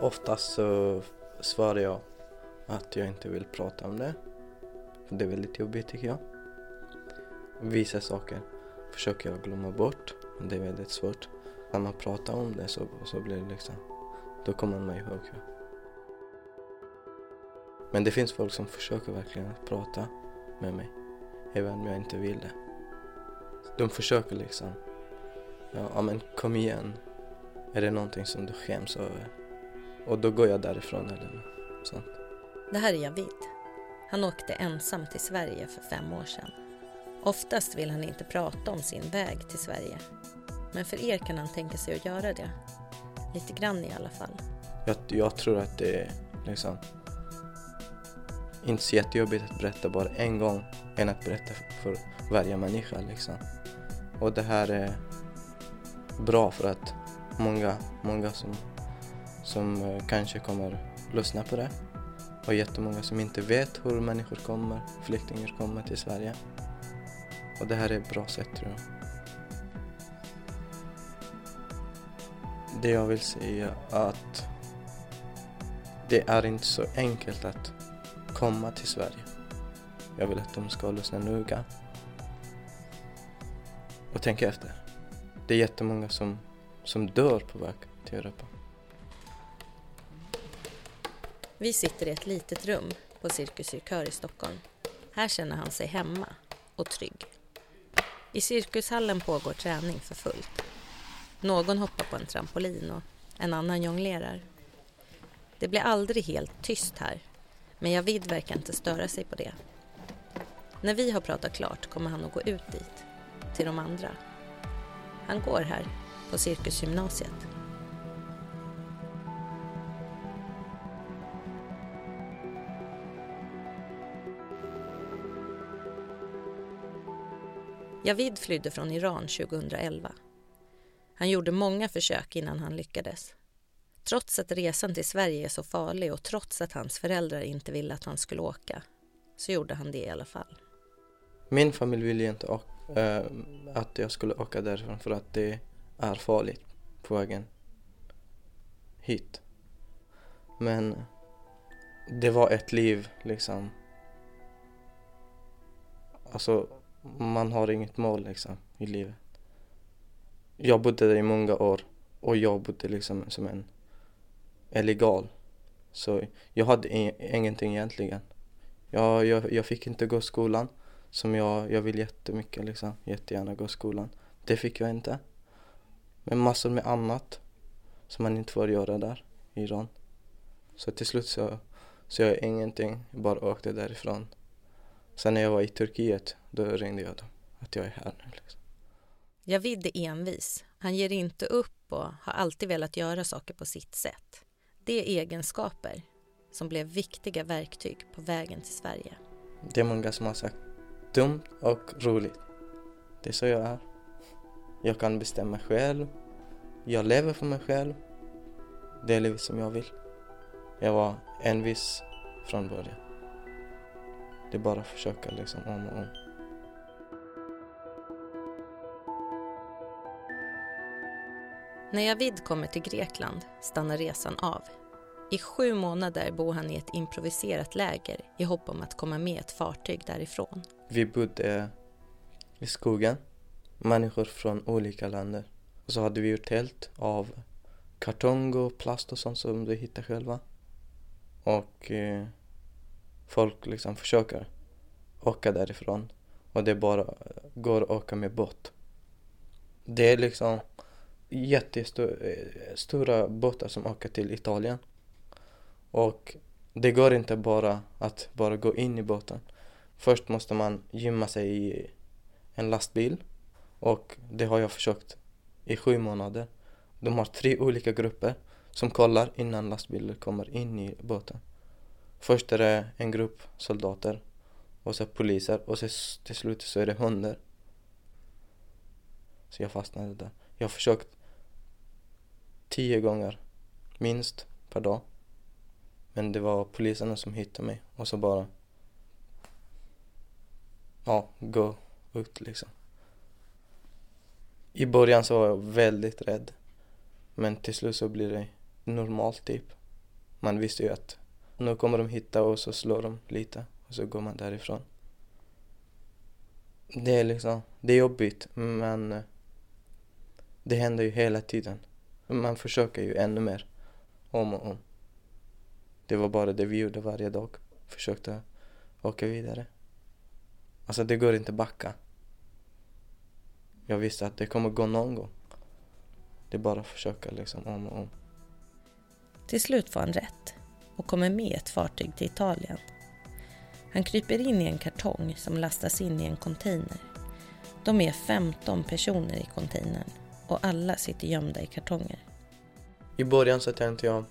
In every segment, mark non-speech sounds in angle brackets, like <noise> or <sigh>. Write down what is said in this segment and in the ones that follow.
Oftast så svarar jag att jag inte vill prata om det. För det är väldigt jobbigt tycker jag. Vissa saker försöker jag glömma bort. Men det är väldigt svårt. När man pratar om det så, så blir det liksom, då kommer man ihåg. Men det finns folk som försöker verkligen att prata med mig. Även om jag inte vill det. De försöker liksom. Ja, men kom igen. Är det någonting som du skäms över? Och då går jag därifrån eller sånt. Det här är Javid. Han åkte ensam till Sverige för fem år sedan. Oftast vill han inte prata om sin väg till Sverige. Men för er kan han tänka sig att göra det. Lite grann i alla fall. Jag, jag tror att det är liksom inte så jättejobbigt att berätta bara en gång än att berätta för varje människa liksom. Och det här är bra för att många, många som, som eh, kanske kommer lyssna på det och jättemånga som inte vet hur människor kommer, flyktingar kommer till Sverige. Och det här är ett bra sätt tror jag. Det jag vill säga är att det är inte så enkelt att komma till Sverige. Jag vill att de ska lyssna noga och tänka efter. Det är jättemånga som, som dör på väg till Europa. Vi sitter i ett litet rum på Cirkus Cirkör i Stockholm. Här känner han sig hemma och trygg. I cirkushallen pågår träning för fullt. Någon hoppar på en trampolin och en annan jonglerar. Det blir aldrig helt tyst här, men Javid verkar inte störa sig på det. När vi har pratat klart kommer han att gå ut dit, till de andra. Han går här, på Cirkusgymnasiet. Javid flydde från Iran 2011. Han gjorde många försök innan han lyckades. Trots att resan till Sverige är så farlig och trots att hans föräldrar inte ville att han skulle åka så gjorde han det i alla fall. Min familj ville inte äh, att jag skulle åka därifrån för att det är farligt på vägen hit. Men det var ett liv liksom. Alltså man har inget mål liksom i livet. Jag bodde där i många år och jag bodde liksom som en illegal. Så jag hade ingenting egentligen. Jag, jag, jag fick inte gå skolan som jag, jag vill jättemycket liksom, jättegärna gå skolan. Det fick jag inte. Men massor med annat som man inte får göra där i Iran. Så till slut så, så jag ingenting, jag bara åkte därifrån. Sen när jag var i Turkiet, då ringde jag dem att jag är här nu. Liksom. Javid är envis. Han ger inte upp och har alltid velat göra saker på sitt sätt. Det är egenskaper som blev viktiga verktyg på vägen till Sverige. Det är många som har sagt dumt och roligt. Det är så jag är. Jag kan bestämma själv. Jag lever för mig själv. Det är livet som jag vill. Jag var envis från början. Det är bara att försöka liksom om och om. När Javid kommer till Grekland stannar resan av. I sju månader bor han i ett improviserat läger i hopp om att komma med ett fartyg därifrån. Vi bodde i skogen, människor från olika länder. Och så hade vi gjort tält av kartong och plast och sånt som vi hittade själva. Och eh, folk liksom försöker åka därifrån och det bara går att åka med båt. Det är liksom jättestora eh, båtar som åker till Italien. Och det går inte bara att bara gå in i båten. Först måste man gömma sig i en lastbil och det har jag försökt i sju månader. De har tre olika grupper som kollar innan lastbilen kommer in i båten. Först är det en grupp soldater och så poliser och så till slut så är det hundar. Så jag fastnade där. Jag har försökt tio gånger minst per dag. Men det var poliserna som hittade mig och så bara ja, gå ut liksom. I början så var jag väldigt rädd. Men till slut så blir det normalt typ. man visste ju att nu kommer de hitta oss och slår dem lite och så går man därifrån. Det är liksom, det är jobbigt men eh, det händer ju hela tiden. Man försöker ju ännu mer, om och om. Det var bara det vi gjorde varje dag, försökte åka vidare. Alltså det går inte backa. Jag visste att det kommer gå någon gång. Det är bara att försöka liksom om och om. Till slut får han rätt och kommer med ett fartyg till Italien. Han kryper in i en kartong som lastas in i en container. De är 15 personer i containern och alla sitter gömda i kartonger. I början så tänkte jag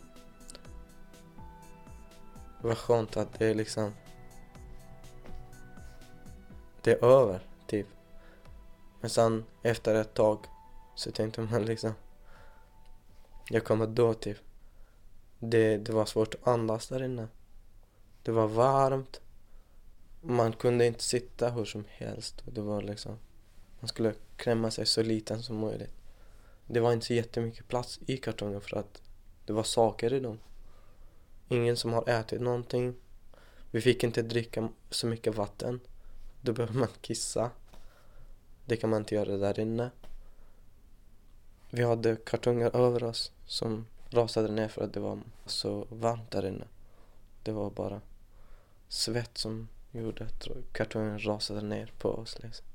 vad skönt att det är liksom det är över, typ. Men sen efter ett tag så tänkte man liksom jag kommer dö, typ. Det, det var svårt att andas där inne. Det var varmt. Man kunde inte sitta hur som helst. Det var liksom, man skulle klämma sig så liten som möjligt. Det var inte så jättemycket plats i kartongen för att det var saker i dem. Ingen som har ätit någonting. Vi fick inte dricka så mycket vatten. Då behöver man kissa. Det kan man inte göra där inne. Vi hade kartonger över oss som rasade ner för att det var så varmt där inne. Det var bara svett som gjorde att kartongen rasade ner på oss liksom.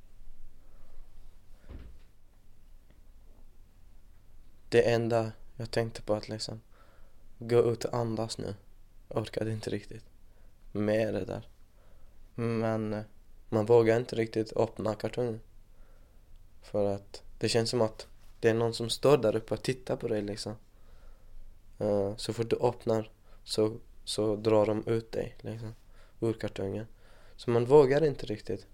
Det enda jag tänkte på att liksom gå ut och andas nu. Orkade inte riktigt med det där. Men eh, man vågar inte riktigt öppna kartongen. För att det känns som att det är någon som står där uppe och tittar på dig liksom. Uh, så fort du öppnar så, så drar de ut dig liksom, ur kartongen. Så man vågar inte riktigt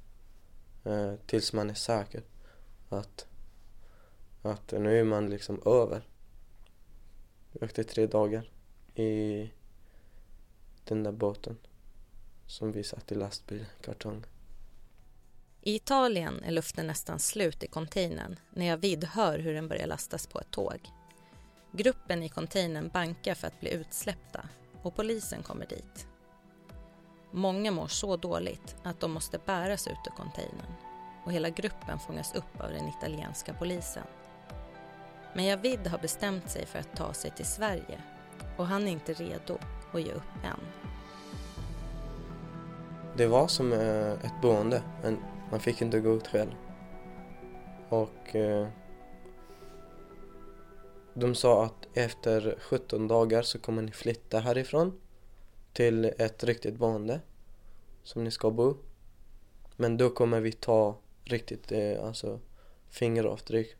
uh, tills man är säker att, att nu är man liksom över. Efter åkte tre dagar i den där båten som vi satt i lastbilkartong. I Italien är luften nästan slut i containern när jag vidhör hur den börjar lastas på ett tåg. Gruppen i containern bankar för att bli utsläppta och polisen kommer dit. Många mår så dåligt att de måste bäras ut ur containern och hela gruppen fångas upp av den italienska polisen. Men Javid har bestämt sig för att ta sig till Sverige och han är inte redo att ge upp än. Det var som eh, ett boende, men man fick inte gå ut själv. Och eh, de sa att efter 17 dagar så kommer ni flytta härifrån till ett riktigt boende som ni ska bo. Men då kommer vi ta riktigt eh, alltså fingeravtryck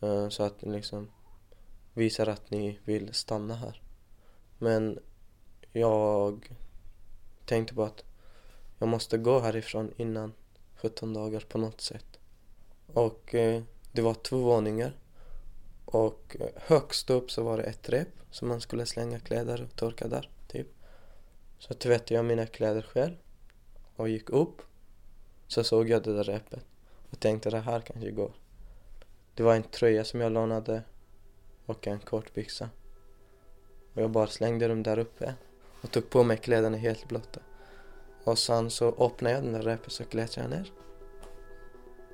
eh, så att ni liksom visar att ni vill stanna här. Men jag tänkte på att jag måste gå härifrån innan 17 dagar på något sätt. Och eh, det var två våningar. Och högst upp så var det ett rep som man skulle slänga kläder och torka där, typ. Så tvättade jag mina kläder själv och gick upp. Så såg jag det där repet och tänkte det här kanske går. Det var en tröja som jag lånade och en kort byxa. Och jag bara slängde dem där uppe och tog på mig kläderna helt blotta. Och sen så öppnade jag den där repet så klättrade jag ner.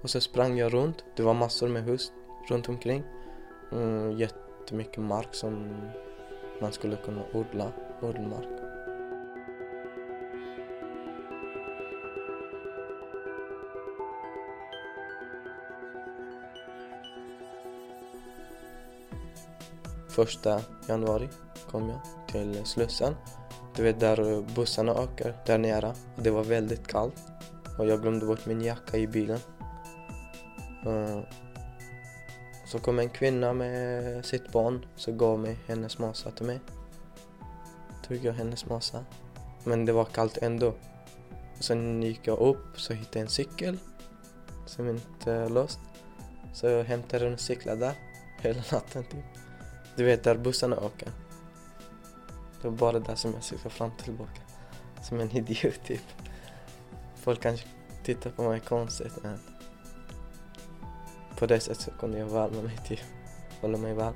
Och så sprang jag runt. Det var massor med hus runt omkring. Mm, jättemycket mark som man skulle kunna odla, odlmark. Första januari kom jag till Slussen du vet där bussarna åker, där nere. Det var väldigt kallt och jag glömde bort min jacka i bilen. Eh, så kom en kvinna med sitt barn så gav mig hennes masa till mig. Tog jag hennes masa. Men det var kallt ändå. Och sen gick jag upp så hittade jag en cykel som inte löst. Så jag hämtade den och cyklade där <laughs> hela natten typ. Du vet där bussarna åker. Det var bara där som jag cyklade fram och tillbaka. Som en <laughs> idiot typ. Folk kanske tittar på mig konstigt men på det sättet så kunde jag värma mig till, Hålla mig varm.